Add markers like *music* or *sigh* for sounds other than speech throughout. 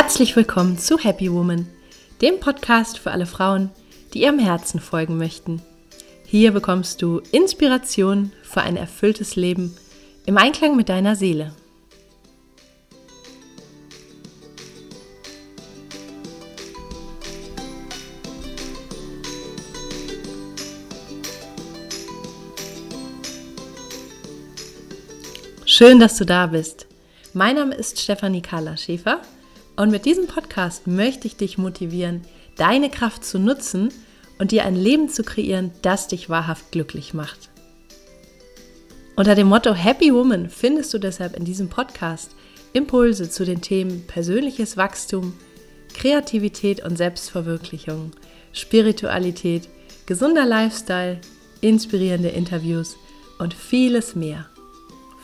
Herzlich willkommen zu Happy Woman, dem Podcast für alle Frauen, die ihrem Herzen folgen möchten. Hier bekommst du Inspiration für ein erfülltes Leben im Einklang mit deiner Seele. Schön, dass du da bist. Mein Name ist Stefanie Carla Schäfer und mit diesem Podcast möchte ich dich motivieren, deine Kraft zu nutzen und dir ein Leben zu kreieren, das dich wahrhaft glücklich macht. Unter dem Motto Happy Woman findest du deshalb in diesem Podcast Impulse zu den Themen persönliches Wachstum, Kreativität und Selbstverwirklichung, Spiritualität, gesunder Lifestyle, inspirierende Interviews und vieles mehr.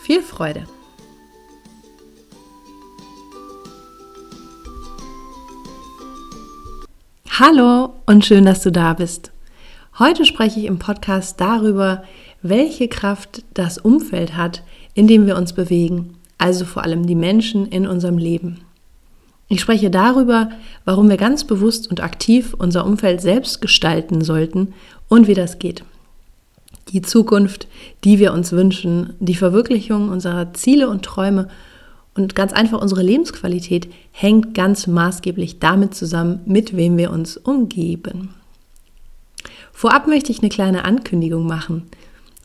Viel Freude! Hallo und schön, dass du da bist. Heute spreche ich im Podcast darüber, welche Kraft das Umfeld hat, in dem wir uns bewegen, also vor allem die Menschen in unserem Leben. Ich spreche darüber, warum wir ganz bewusst und aktiv unser Umfeld selbst gestalten sollten und wie das geht. Die Zukunft, die wir uns wünschen, die Verwirklichung unserer Ziele und Träume und ganz einfach, unsere Lebensqualität hängt ganz maßgeblich damit zusammen, mit wem wir uns umgeben. Vorab möchte ich eine kleine Ankündigung machen.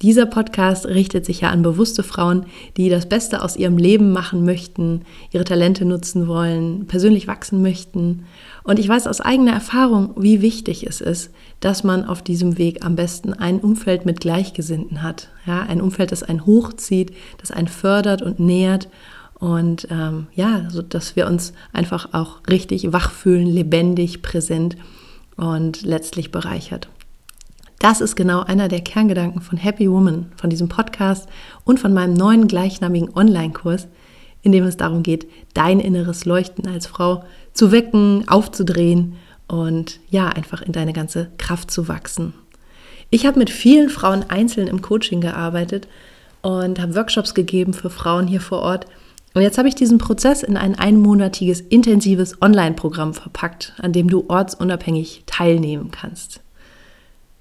Dieser Podcast richtet sich ja an bewusste Frauen, die das Beste aus ihrem Leben machen möchten, ihre Talente nutzen wollen, persönlich wachsen möchten. Und ich weiß aus eigener Erfahrung, wie wichtig es ist, dass man auf diesem Weg am besten ein Umfeld mit Gleichgesinnten hat. Ja, ein Umfeld, das einen hochzieht, das einen fördert und nährt und ähm, ja, so dass wir uns einfach auch richtig wach fühlen, lebendig, präsent und letztlich bereichert. Das ist genau einer der Kerngedanken von Happy Woman, von diesem Podcast und von meinem neuen gleichnamigen Online-Kurs, in dem es darum geht, dein inneres Leuchten als Frau zu wecken, aufzudrehen und ja, einfach in deine ganze Kraft zu wachsen. Ich habe mit vielen Frauen einzeln im Coaching gearbeitet und habe Workshops gegeben für Frauen hier vor Ort und jetzt habe ich diesen Prozess in ein einmonatiges intensives Online-Programm verpackt, an dem du ortsunabhängig teilnehmen kannst.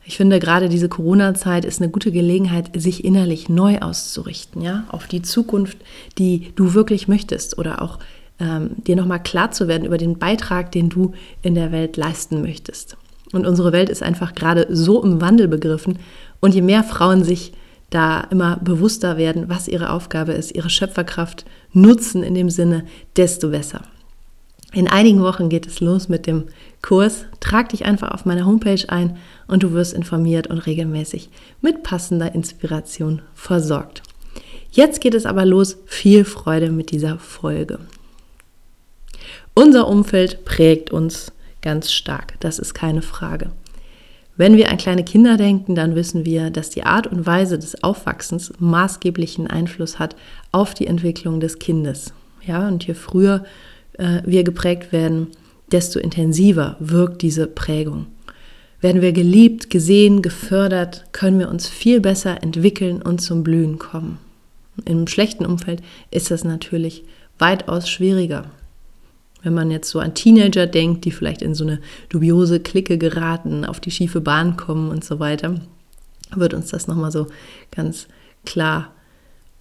Ich finde, gerade diese Corona-Zeit ist eine gute Gelegenheit, sich innerlich neu auszurichten, ja, auf die Zukunft, die du wirklich möchtest oder auch ähm, dir nochmal klar zu werden über den Beitrag, den du in der Welt leisten möchtest. Und unsere Welt ist einfach gerade so im Wandel begriffen. Und je mehr Frauen sich da immer bewusster werden, was ihre Aufgabe ist, ihre Schöpferkraft nutzen in dem Sinne, desto besser. In einigen Wochen geht es los mit dem Kurs. Trag dich einfach auf meiner Homepage ein und du wirst informiert und regelmäßig mit passender Inspiration versorgt. Jetzt geht es aber los. Viel Freude mit dieser Folge. Unser Umfeld prägt uns ganz stark, das ist keine Frage. Wenn wir an kleine Kinder denken, dann wissen wir, dass die Art und Weise des Aufwachsens maßgeblichen Einfluss hat auf die Entwicklung des Kindes. Ja, und je früher äh, wir geprägt werden, desto intensiver wirkt diese Prägung. Werden wir geliebt, gesehen, gefördert, können wir uns viel besser entwickeln und zum Blühen kommen. Im schlechten Umfeld ist das natürlich weitaus schwieriger. Wenn man jetzt so an Teenager denkt, die vielleicht in so eine dubiose Clique geraten, auf die schiefe Bahn kommen und so weiter, wird uns das nochmal so ganz klar.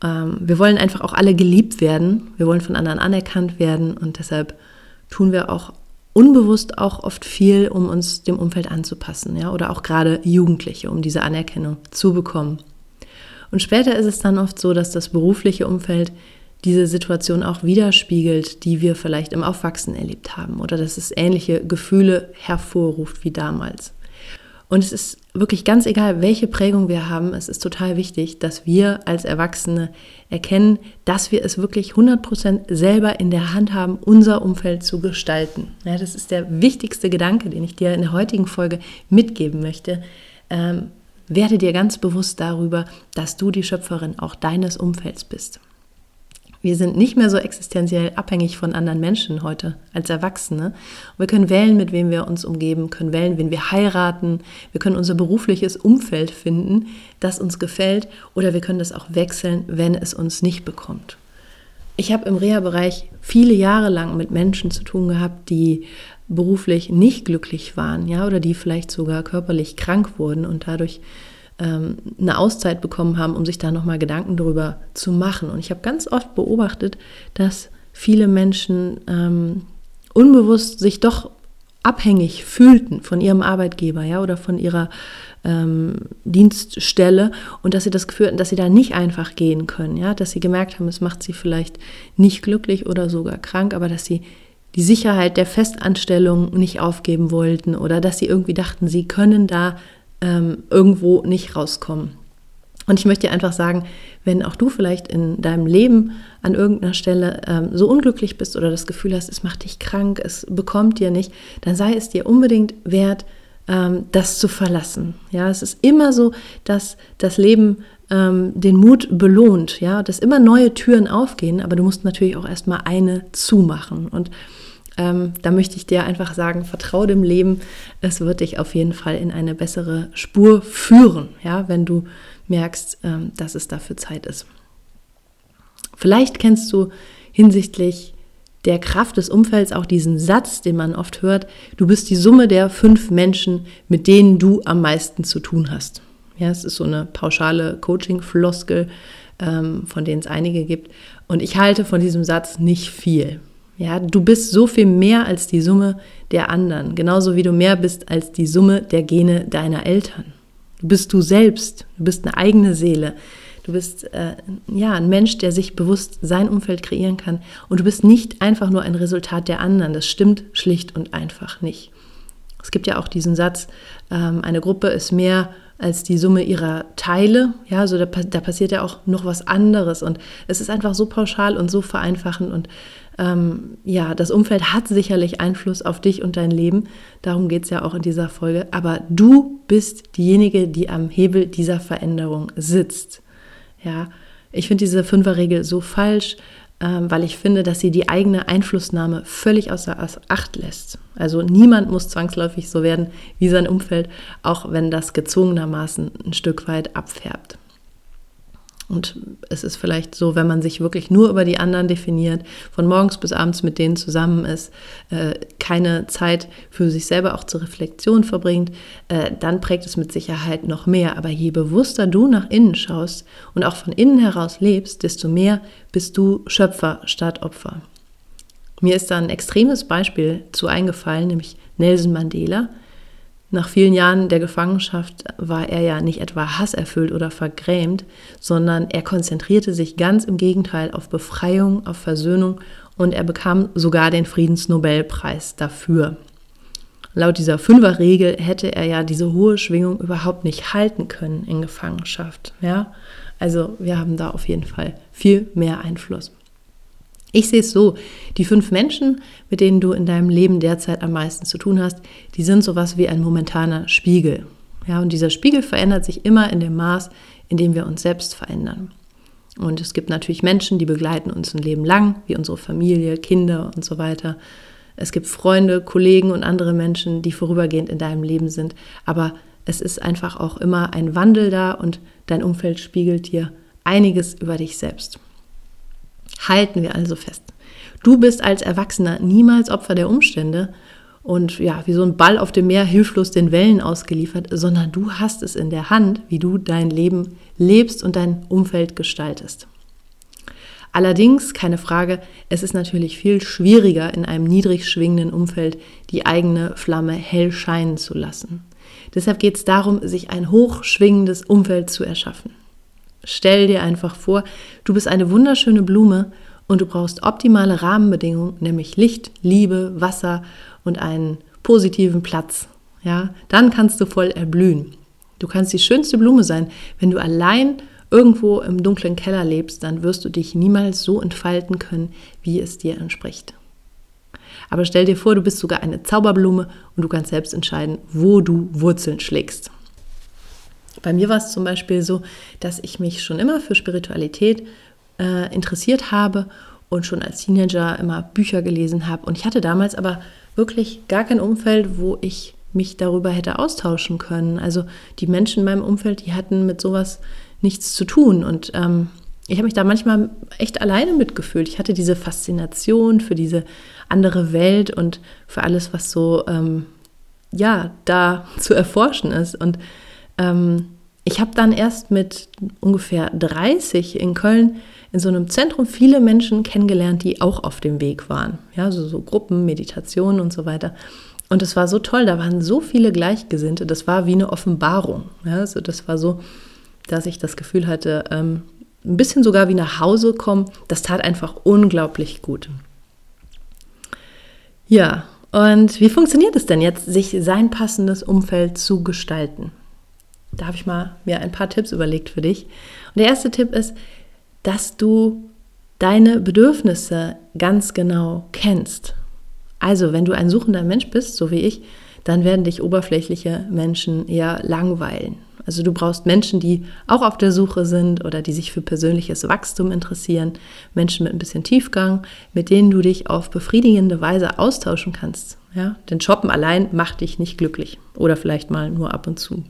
Ähm, wir wollen einfach auch alle geliebt werden, wir wollen von anderen anerkannt werden und deshalb tun wir auch unbewusst auch oft viel, um uns dem Umfeld anzupassen, ja, oder auch gerade Jugendliche, um diese Anerkennung zu bekommen. Und später ist es dann oft so, dass das berufliche Umfeld diese Situation auch widerspiegelt, die wir vielleicht im Aufwachsen erlebt haben oder dass es ähnliche Gefühle hervorruft wie damals. Und es ist wirklich ganz egal, welche Prägung wir haben, es ist total wichtig, dass wir als Erwachsene erkennen, dass wir es wirklich 100% selber in der Hand haben, unser Umfeld zu gestalten. Ja, das ist der wichtigste Gedanke, den ich dir in der heutigen Folge mitgeben möchte. Ähm, werde dir ganz bewusst darüber, dass du die Schöpferin auch deines Umfelds bist. Wir sind nicht mehr so existenziell abhängig von anderen Menschen heute als Erwachsene. wir können wählen, mit wem wir uns umgeben, können wählen, wen wir heiraten. Wir können unser berufliches Umfeld finden, das uns gefällt. Oder wir können das auch wechseln, wenn es uns nicht bekommt. ich habe im Reha-Bereich viele Jahre lang mit Menschen zu tun gehabt, die beruflich nicht glücklich waren, ja, oder die vielleicht sogar körperlich krank wurden und dadurch ähm, eine Auszeit bekommen haben, um sich da nochmal Gedanken darüber zu machen. Und ich habe ganz oft beobachtet, dass viele Menschen ähm, unbewusst sich doch abhängig fühlten von ihrem Arbeitgeber, ja, oder von ihrer ähm, Dienststelle und dass sie das Gefühl hatten, dass sie da nicht einfach gehen können, ja, dass sie gemerkt haben, es macht sie vielleicht nicht glücklich oder sogar krank, aber dass sie die Sicherheit der Festanstellung nicht aufgeben wollten oder dass sie irgendwie dachten, sie können da ähm, irgendwo nicht rauskommen. Und ich möchte dir einfach sagen, wenn auch du vielleicht in deinem Leben an irgendeiner Stelle ähm, so unglücklich bist oder das Gefühl hast, es macht dich krank, es bekommt dir nicht, dann sei es dir unbedingt wert, ähm, das zu verlassen. Ja, es ist immer so, dass das Leben ähm, den Mut belohnt, ja, dass immer neue Türen aufgehen, aber du musst natürlich auch erstmal eine zumachen. Und ähm, da möchte ich dir einfach sagen, vertraue dem Leben, es wird dich auf jeden Fall in eine bessere Spur führen, ja, wenn du merkst, ähm, dass es dafür Zeit ist. Vielleicht kennst du hinsichtlich der Kraft des Umfelds auch diesen Satz, den man oft hört, du bist die Summe der fünf Menschen, mit denen du am meisten zu tun hast. Ja, es ist so eine pauschale Coaching-Floskel, ähm, von denen es einige gibt. Und ich halte von diesem Satz nicht viel. Ja, du bist so viel mehr als die Summe der anderen, genauso wie du mehr bist als die Summe der Gene deiner Eltern. Du bist du selbst, du bist eine eigene Seele. Du bist äh, ja ein Mensch, der sich bewusst sein Umfeld kreieren kann. Und du bist nicht einfach nur ein Resultat der anderen. Das stimmt schlicht und einfach nicht. Es gibt ja auch diesen Satz, ähm, eine Gruppe ist mehr als die Summe ihrer Teile. Ja, also da, da, passiert ja auch noch was anderes. Und es ist einfach so pauschal und so vereinfachend. Und ähm, ja, das Umfeld hat sicherlich Einfluss auf dich und dein Leben. Darum geht es ja auch in dieser Folge. Aber du bist diejenige, die am Hebel dieser Veränderung sitzt. Ja, ich finde diese Fünferregel so falsch, ähm, weil ich finde, dass sie die eigene Einflussnahme völlig außer Acht lässt. Also niemand muss zwangsläufig so werden wie sein Umfeld, auch wenn das gezwungenermaßen ein Stück weit abfärbt. Und es ist vielleicht so, wenn man sich wirklich nur über die anderen definiert, von morgens bis abends mit denen zusammen ist, äh, keine Zeit für sich selber auch zur Reflexion verbringt, äh, dann prägt es mit Sicherheit noch mehr. Aber je bewusster du nach innen schaust und auch von innen heraus lebst, desto mehr bist du Schöpfer statt Opfer. Mir ist da ein extremes Beispiel zu eingefallen, nämlich Nelson Mandela. Nach vielen Jahren der Gefangenschaft war er ja nicht etwa hasserfüllt oder vergrämt, sondern er konzentrierte sich ganz im Gegenteil auf Befreiung, auf Versöhnung und er bekam sogar den Friedensnobelpreis dafür. Laut dieser Fünferregel hätte er ja diese hohe Schwingung überhaupt nicht halten können in Gefangenschaft. Ja? Also wir haben da auf jeden Fall viel mehr Einfluss. Ich sehe es so, die fünf Menschen, mit denen du in deinem Leben derzeit am meisten zu tun hast, die sind sowas wie ein momentaner Spiegel. Ja, und dieser Spiegel verändert sich immer in dem Maß, in dem wir uns selbst verändern. Und es gibt natürlich Menschen, die begleiten uns ein Leben lang, wie unsere Familie, Kinder und so weiter. Es gibt Freunde, Kollegen und andere Menschen, die vorübergehend in deinem Leben sind. Aber es ist einfach auch immer ein Wandel da und dein Umfeld spiegelt dir einiges über dich selbst. Halten wir also fest. Du bist als Erwachsener niemals Opfer der Umstände und ja, wie so ein Ball auf dem Meer hilflos den Wellen ausgeliefert, sondern du hast es in der Hand, wie du dein Leben lebst und dein Umfeld gestaltest. Allerdings, keine Frage, es ist natürlich viel schwieriger, in einem niedrig schwingenden Umfeld die eigene Flamme hell scheinen zu lassen. Deshalb geht es darum, sich ein hochschwingendes Umfeld zu erschaffen. Stell dir einfach vor, du bist eine wunderschöne Blume und du brauchst optimale Rahmenbedingungen, nämlich Licht, Liebe, Wasser und einen positiven Platz. Ja, dann kannst du voll erblühen. Du kannst die schönste Blume sein. Wenn du allein irgendwo im dunklen Keller lebst, dann wirst du dich niemals so entfalten können, wie es dir entspricht. Aber stell dir vor, du bist sogar eine Zauberblume und du kannst selbst entscheiden, wo du Wurzeln schlägst. Bei mir war es zum Beispiel so, dass ich mich schon immer für Spiritualität äh, interessiert habe und schon als Teenager immer Bücher gelesen habe. Und ich hatte damals aber wirklich gar kein Umfeld, wo ich mich darüber hätte austauschen können. Also die Menschen in meinem Umfeld, die hatten mit sowas nichts zu tun. Und ähm, ich habe mich da manchmal echt alleine mitgefühlt. Ich hatte diese Faszination für diese andere Welt und für alles, was so ähm, ja da *laughs* zu erforschen ist. Und ähm, ich habe dann erst mit ungefähr 30 in Köln in so einem Zentrum viele Menschen kennengelernt, die auch auf dem Weg waren. Ja, so, so Gruppen, Meditationen und so weiter. Und es war so toll, da waren so viele Gleichgesinnte, das war wie eine Offenbarung. Ja, also das war so, dass ich das Gefühl hatte, ähm, ein bisschen sogar wie nach Hause kommen, das tat einfach unglaublich gut. Ja, und wie funktioniert es denn jetzt, sich sein passendes Umfeld zu gestalten? Da habe ich mal mir ein paar Tipps überlegt für dich. Und der erste Tipp ist, dass du deine Bedürfnisse ganz genau kennst. Also, wenn du ein suchender Mensch bist, so wie ich, dann werden dich oberflächliche Menschen eher langweilen. Also du brauchst Menschen, die auch auf der Suche sind oder die sich für persönliches Wachstum interessieren, Menschen mit ein bisschen Tiefgang, mit denen du dich auf befriedigende Weise austauschen kannst. Ja? Denn Shoppen allein macht dich nicht glücklich oder vielleicht mal nur ab und zu.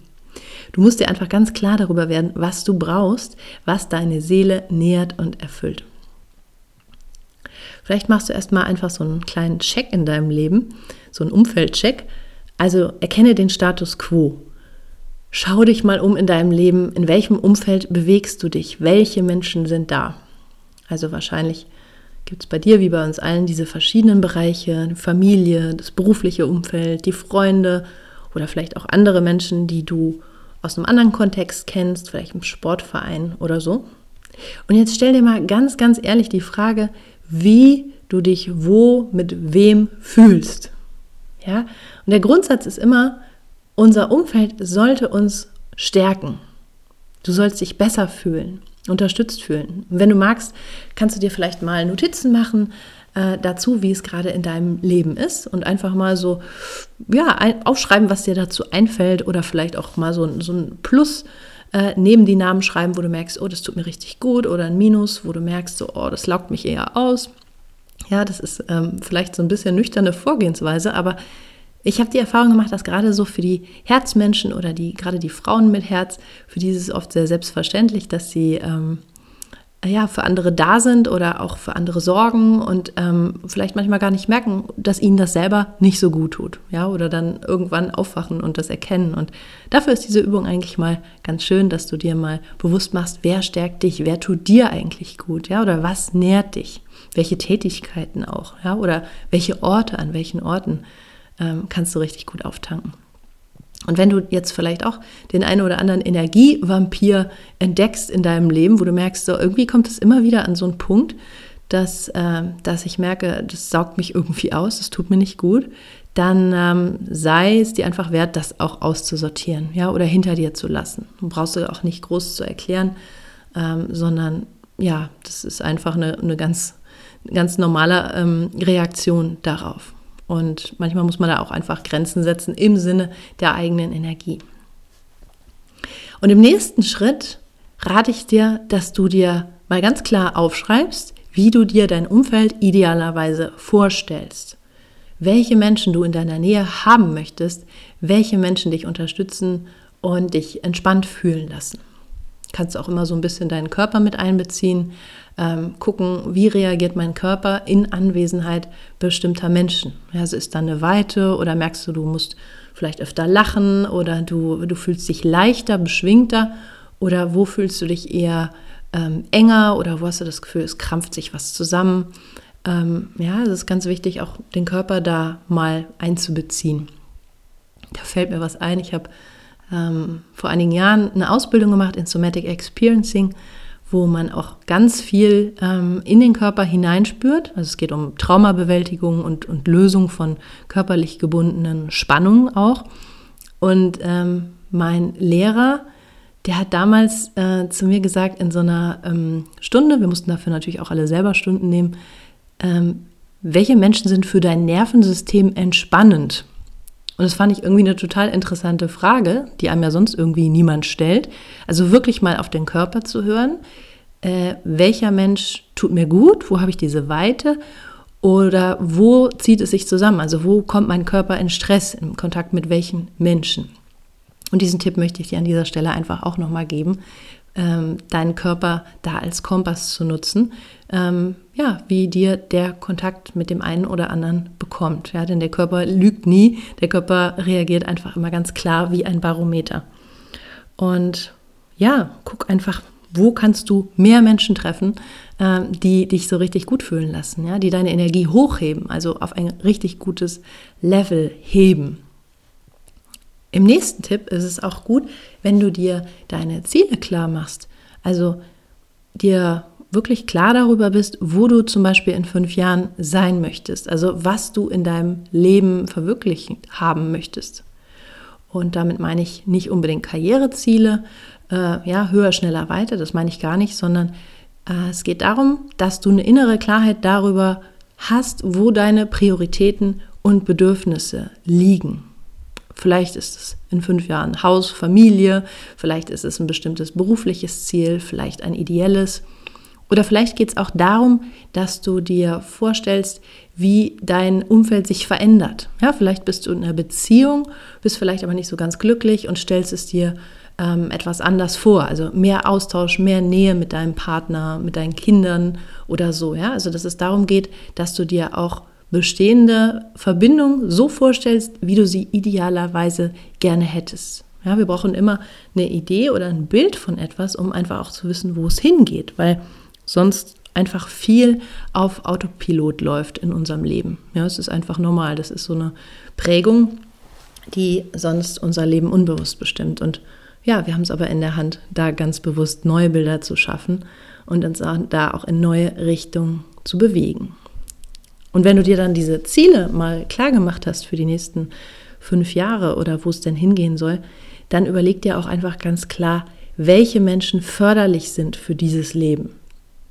Du musst dir einfach ganz klar darüber werden, was du brauchst, was deine Seele nährt und erfüllt. Vielleicht machst du erstmal einfach so einen kleinen Check in deinem Leben, so einen Umfeldcheck. Also erkenne den Status quo. Schau dich mal um in deinem Leben, in welchem Umfeld bewegst du dich, welche Menschen sind da. Also wahrscheinlich gibt es bei dir wie bei uns allen diese verschiedenen Bereiche, Familie, das berufliche Umfeld, die Freunde oder vielleicht auch andere Menschen, die du aus einem anderen Kontext kennst, vielleicht im Sportverein oder so. Und jetzt stell dir mal ganz, ganz ehrlich die Frage, wie du dich wo mit wem fühlst. Ja? Und der Grundsatz ist immer, unser Umfeld sollte uns stärken. Du sollst dich besser fühlen, unterstützt fühlen. Und wenn du magst, kannst du dir vielleicht mal Notizen machen äh, dazu, wie es gerade in deinem Leben ist und einfach mal so ja, ein, aufschreiben, was dir dazu einfällt oder vielleicht auch mal so, so ein Plus äh, neben die Namen schreiben, wo du merkst, oh, das tut mir richtig gut oder ein Minus, wo du merkst, so, oh, das laugt mich eher aus. Ja, das ist ähm, vielleicht so ein bisschen nüchterne Vorgehensweise, aber ich habe die Erfahrung gemacht, dass gerade so für die Herzmenschen oder die, gerade die Frauen mit Herz, für die ist es oft sehr selbstverständlich, dass sie ähm, ja, für andere da sind oder auch für andere sorgen und ähm, vielleicht manchmal gar nicht merken, dass ihnen das selber nicht so gut tut. Ja, oder dann irgendwann aufwachen und das erkennen. Und dafür ist diese Übung eigentlich mal ganz schön, dass du dir mal bewusst machst, wer stärkt dich, wer tut dir eigentlich gut, ja, oder was nährt dich, welche Tätigkeiten auch, ja, oder welche Orte, an welchen Orten ähm, kannst du richtig gut auftanken. Und wenn du jetzt vielleicht auch den einen oder anderen Energievampir entdeckst in deinem Leben, wo du merkst, so irgendwie kommt es immer wieder an so einen Punkt, dass, äh, dass ich merke, das saugt mich irgendwie aus, das tut mir nicht gut, dann ähm, sei es dir einfach wert, das auch auszusortieren, ja, oder hinter dir zu lassen. Du brauchst du auch nicht groß zu erklären, ähm, sondern ja, das ist einfach eine, eine ganz, ganz normale ähm, Reaktion darauf. Und manchmal muss man da auch einfach Grenzen setzen im Sinne der eigenen Energie. Und im nächsten Schritt rate ich dir, dass du dir mal ganz klar aufschreibst, wie du dir dein Umfeld idealerweise vorstellst. Welche Menschen du in deiner Nähe haben möchtest, welche Menschen dich unterstützen und dich entspannt fühlen lassen. Kannst auch immer so ein bisschen deinen Körper mit einbeziehen ähm, gucken, wie reagiert mein Körper in Anwesenheit bestimmter Menschen. Also ist da eine Weite oder merkst du, du musst vielleicht öfter lachen oder du, du fühlst dich leichter, beschwingter oder wo fühlst du dich eher ähm, enger oder wo hast du das Gefühl, es krampft sich was zusammen. Ähm, ja, es ist ganz wichtig, auch den Körper da mal einzubeziehen. Da fällt mir was ein. Ich habe ähm, vor einigen Jahren eine Ausbildung gemacht in Somatic Experiencing wo man auch ganz viel ähm, in den Körper hineinspürt. Also es geht um Traumabewältigung und, und Lösung von körperlich gebundenen Spannungen auch. Und ähm, mein Lehrer, der hat damals äh, zu mir gesagt, in so einer ähm, Stunde, wir mussten dafür natürlich auch alle selber Stunden nehmen, ähm, welche Menschen sind für dein Nervensystem entspannend? Und das fand ich irgendwie eine total interessante Frage, die einem ja sonst irgendwie niemand stellt. Also wirklich mal auf den Körper zu hören. Äh, welcher Mensch tut mir gut? Wo habe ich diese Weite? Oder wo zieht es sich zusammen? Also wo kommt mein Körper in Stress, in Kontakt mit welchen Menschen? Und diesen Tipp möchte ich dir an dieser Stelle einfach auch nochmal geben. Ähm, deinen Körper da als Kompass zu nutzen, ähm, ja, wie dir der Kontakt mit dem einen oder anderen bekommt. Ja, denn der Körper lügt nie, der Körper reagiert einfach immer ganz klar wie ein Barometer. Und ja, guck einfach, wo kannst du mehr Menschen treffen, äh, die dich so richtig gut fühlen lassen, ja, die deine Energie hochheben, also auf ein richtig gutes Level heben. Im nächsten Tipp ist es auch gut, wenn du dir deine Ziele klar machst. Also dir wirklich klar darüber bist, wo du zum Beispiel in fünf Jahren sein möchtest. Also was du in deinem Leben verwirklichen haben möchtest. Und damit meine ich nicht unbedingt Karriereziele, äh, ja, höher, schneller, weiter, das meine ich gar nicht, sondern äh, es geht darum, dass du eine innere Klarheit darüber hast, wo deine Prioritäten und Bedürfnisse liegen. Vielleicht ist es in fünf Jahren Haus, Familie, vielleicht ist es ein bestimmtes berufliches Ziel, vielleicht ein ideelles. Oder vielleicht geht es auch darum, dass du dir vorstellst, wie dein Umfeld sich verändert. Ja, vielleicht bist du in einer Beziehung, bist vielleicht aber nicht so ganz glücklich und stellst es dir ähm, etwas anders vor. Also mehr Austausch, mehr Nähe mit deinem Partner, mit deinen Kindern oder so. Ja, also dass es darum geht, dass du dir auch bestehende Verbindungen so vorstellst, wie du sie idealerweise gerne hättest. Ja, wir brauchen immer eine Idee oder ein Bild von etwas, um einfach auch zu wissen, wo es hingeht, weil sonst einfach viel auf Autopilot läuft in unserem Leben. Ja, es ist einfach normal. Das ist so eine Prägung, die sonst unser Leben unbewusst bestimmt. Und ja, wir haben es aber in der Hand, da ganz bewusst neue Bilder zu schaffen und uns da auch in neue Richtungen zu bewegen. Und wenn du dir dann diese Ziele mal klar gemacht hast für die nächsten fünf Jahre oder wo es denn hingehen soll, dann überleg dir auch einfach ganz klar, welche Menschen förderlich sind für dieses Leben.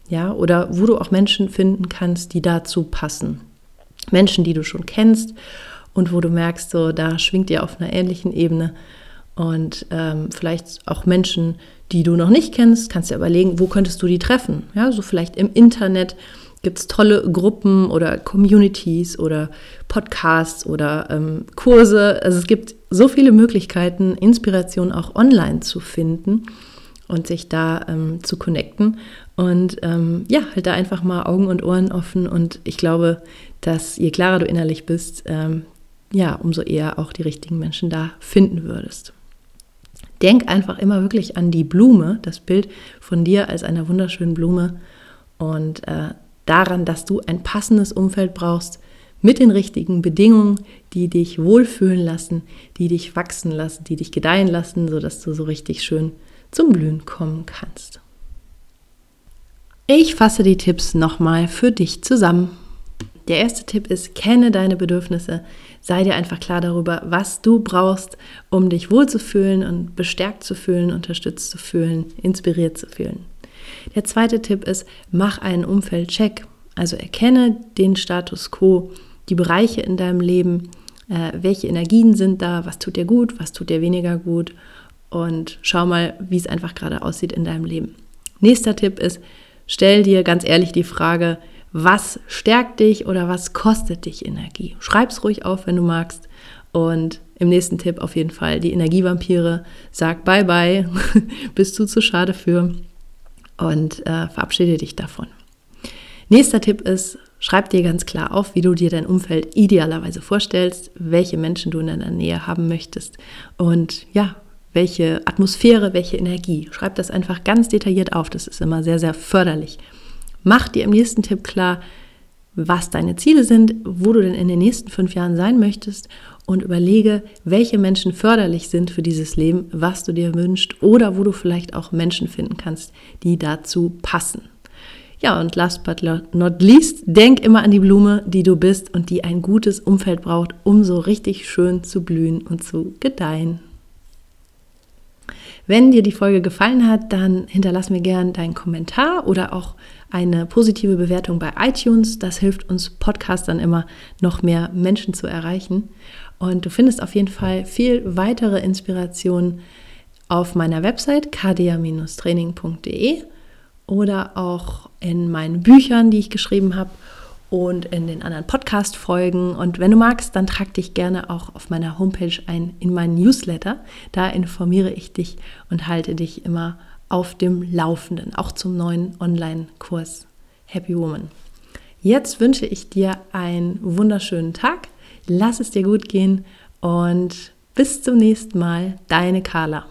Ja, oder wo du auch Menschen finden kannst, die dazu passen. Menschen, die du schon kennst und wo du merkst, so da schwingt ihr auf einer ähnlichen Ebene. Und ähm, vielleicht auch Menschen, die du noch nicht kennst, kannst du überlegen, wo könntest du die treffen? Ja, so vielleicht im Internet gibt es tolle Gruppen oder Communities oder Podcasts oder ähm, Kurse. Also es gibt so viele Möglichkeiten, Inspiration auch online zu finden und sich da ähm, zu connecten. Und ähm, ja, halt da einfach mal Augen und Ohren offen. Und ich glaube, dass je klarer du innerlich bist, ähm, ja, umso eher auch die richtigen Menschen da finden würdest. Denk einfach immer wirklich an die Blume, das Bild von dir als einer wunderschönen Blume und äh, daran, dass du ein passendes Umfeld brauchst mit den richtigen Bedingungen, die dich wohlfühlen lassen, die dich wachsen lassen, die dich gedeihen lassen, sodass du so richtig schön zum Blühen kommen kannst. Ich fasse die Tipps nochmal für dich zusammen. Der erste Tipp ist, kenne deine Bedürfnisse. Sei dir einfach klar darüber, was du brauchst, um dich wohlzufühlen und bestärkt zu fühlen, unterstützt zu fühlen, inspiriert zu fühlen. Der zweite Tipp ist, mach einen Umfeldcheck. Also erkenne den Status quo, die Bereiche in deinem Leben, äh, welche Energien sind da, was tut dir gut, was tut dir weniger gut und schau mal, wie es einfach gerade aussieht in deinem Leben. Nächster Tipp ist, stell dir ganz ehrlich die Frage, was stärkt dich oder was kostet dich Energie? Schreib es ruhig auf, wenn du magst. Und im nächsten Tipp auf jeden Fall die Energievampire. Sag bye bye, *laughs* bist du zu schade für und äh, verabschiede dich davon. Nächster Tipp ist, schreib dir ganz klar auf, wie du dir dein Umfeld idealerweise vorstellst, welche Menschen du in deiner Nähe haben möchtest und ja, welche Atmosphäre, welche Energie. Schreib das einfach ganz detailliert auf, das ist immer sehr, sehr förderlich. Mach dir im nächsten Tipp klar, was deine Ziele sind, wo du denn in den nächsten fünf Jahren sein möchtest und überlege, welche Menschen förderlich sind für dieses Leben, was du dir wünschst oder wo du vielleicht auch Menschen finden kannst, die dazu passen. Ja, und last but not least, denk immer an die Blume, die du bist und die ein gutes Umfeld braucht, um so richtig schön zu blühen und zu gedeihen. Wenn dir die Folge gefallen hat, dann hinterlass mir gerne deinen Kommentar oder auch eine positive Bewertung bei iTunes. Das hilft uns Podcastern immer, noch mehr Menschen zu erreichen. Und du findest auf jeden Fall viel weitere Inspiration auf meiner Website kda-training.de oder auch in meinen Büchern, die ich geschrieben habe und in den anderen Podcast-Folgen. Und wenn du magst, dann trag dich gerne auch auf meiner Homepage ein in meinen Newsletter. Da informiere ich dich und halte dich immer auf dem Laufenden, auch zum neuen Online-Kurs Happy Woman. Jetzt wünsche ich dir einen wunderschönen Tag. Lass es dir gut gehen und bis zum nächsten Mal. Deine Carla.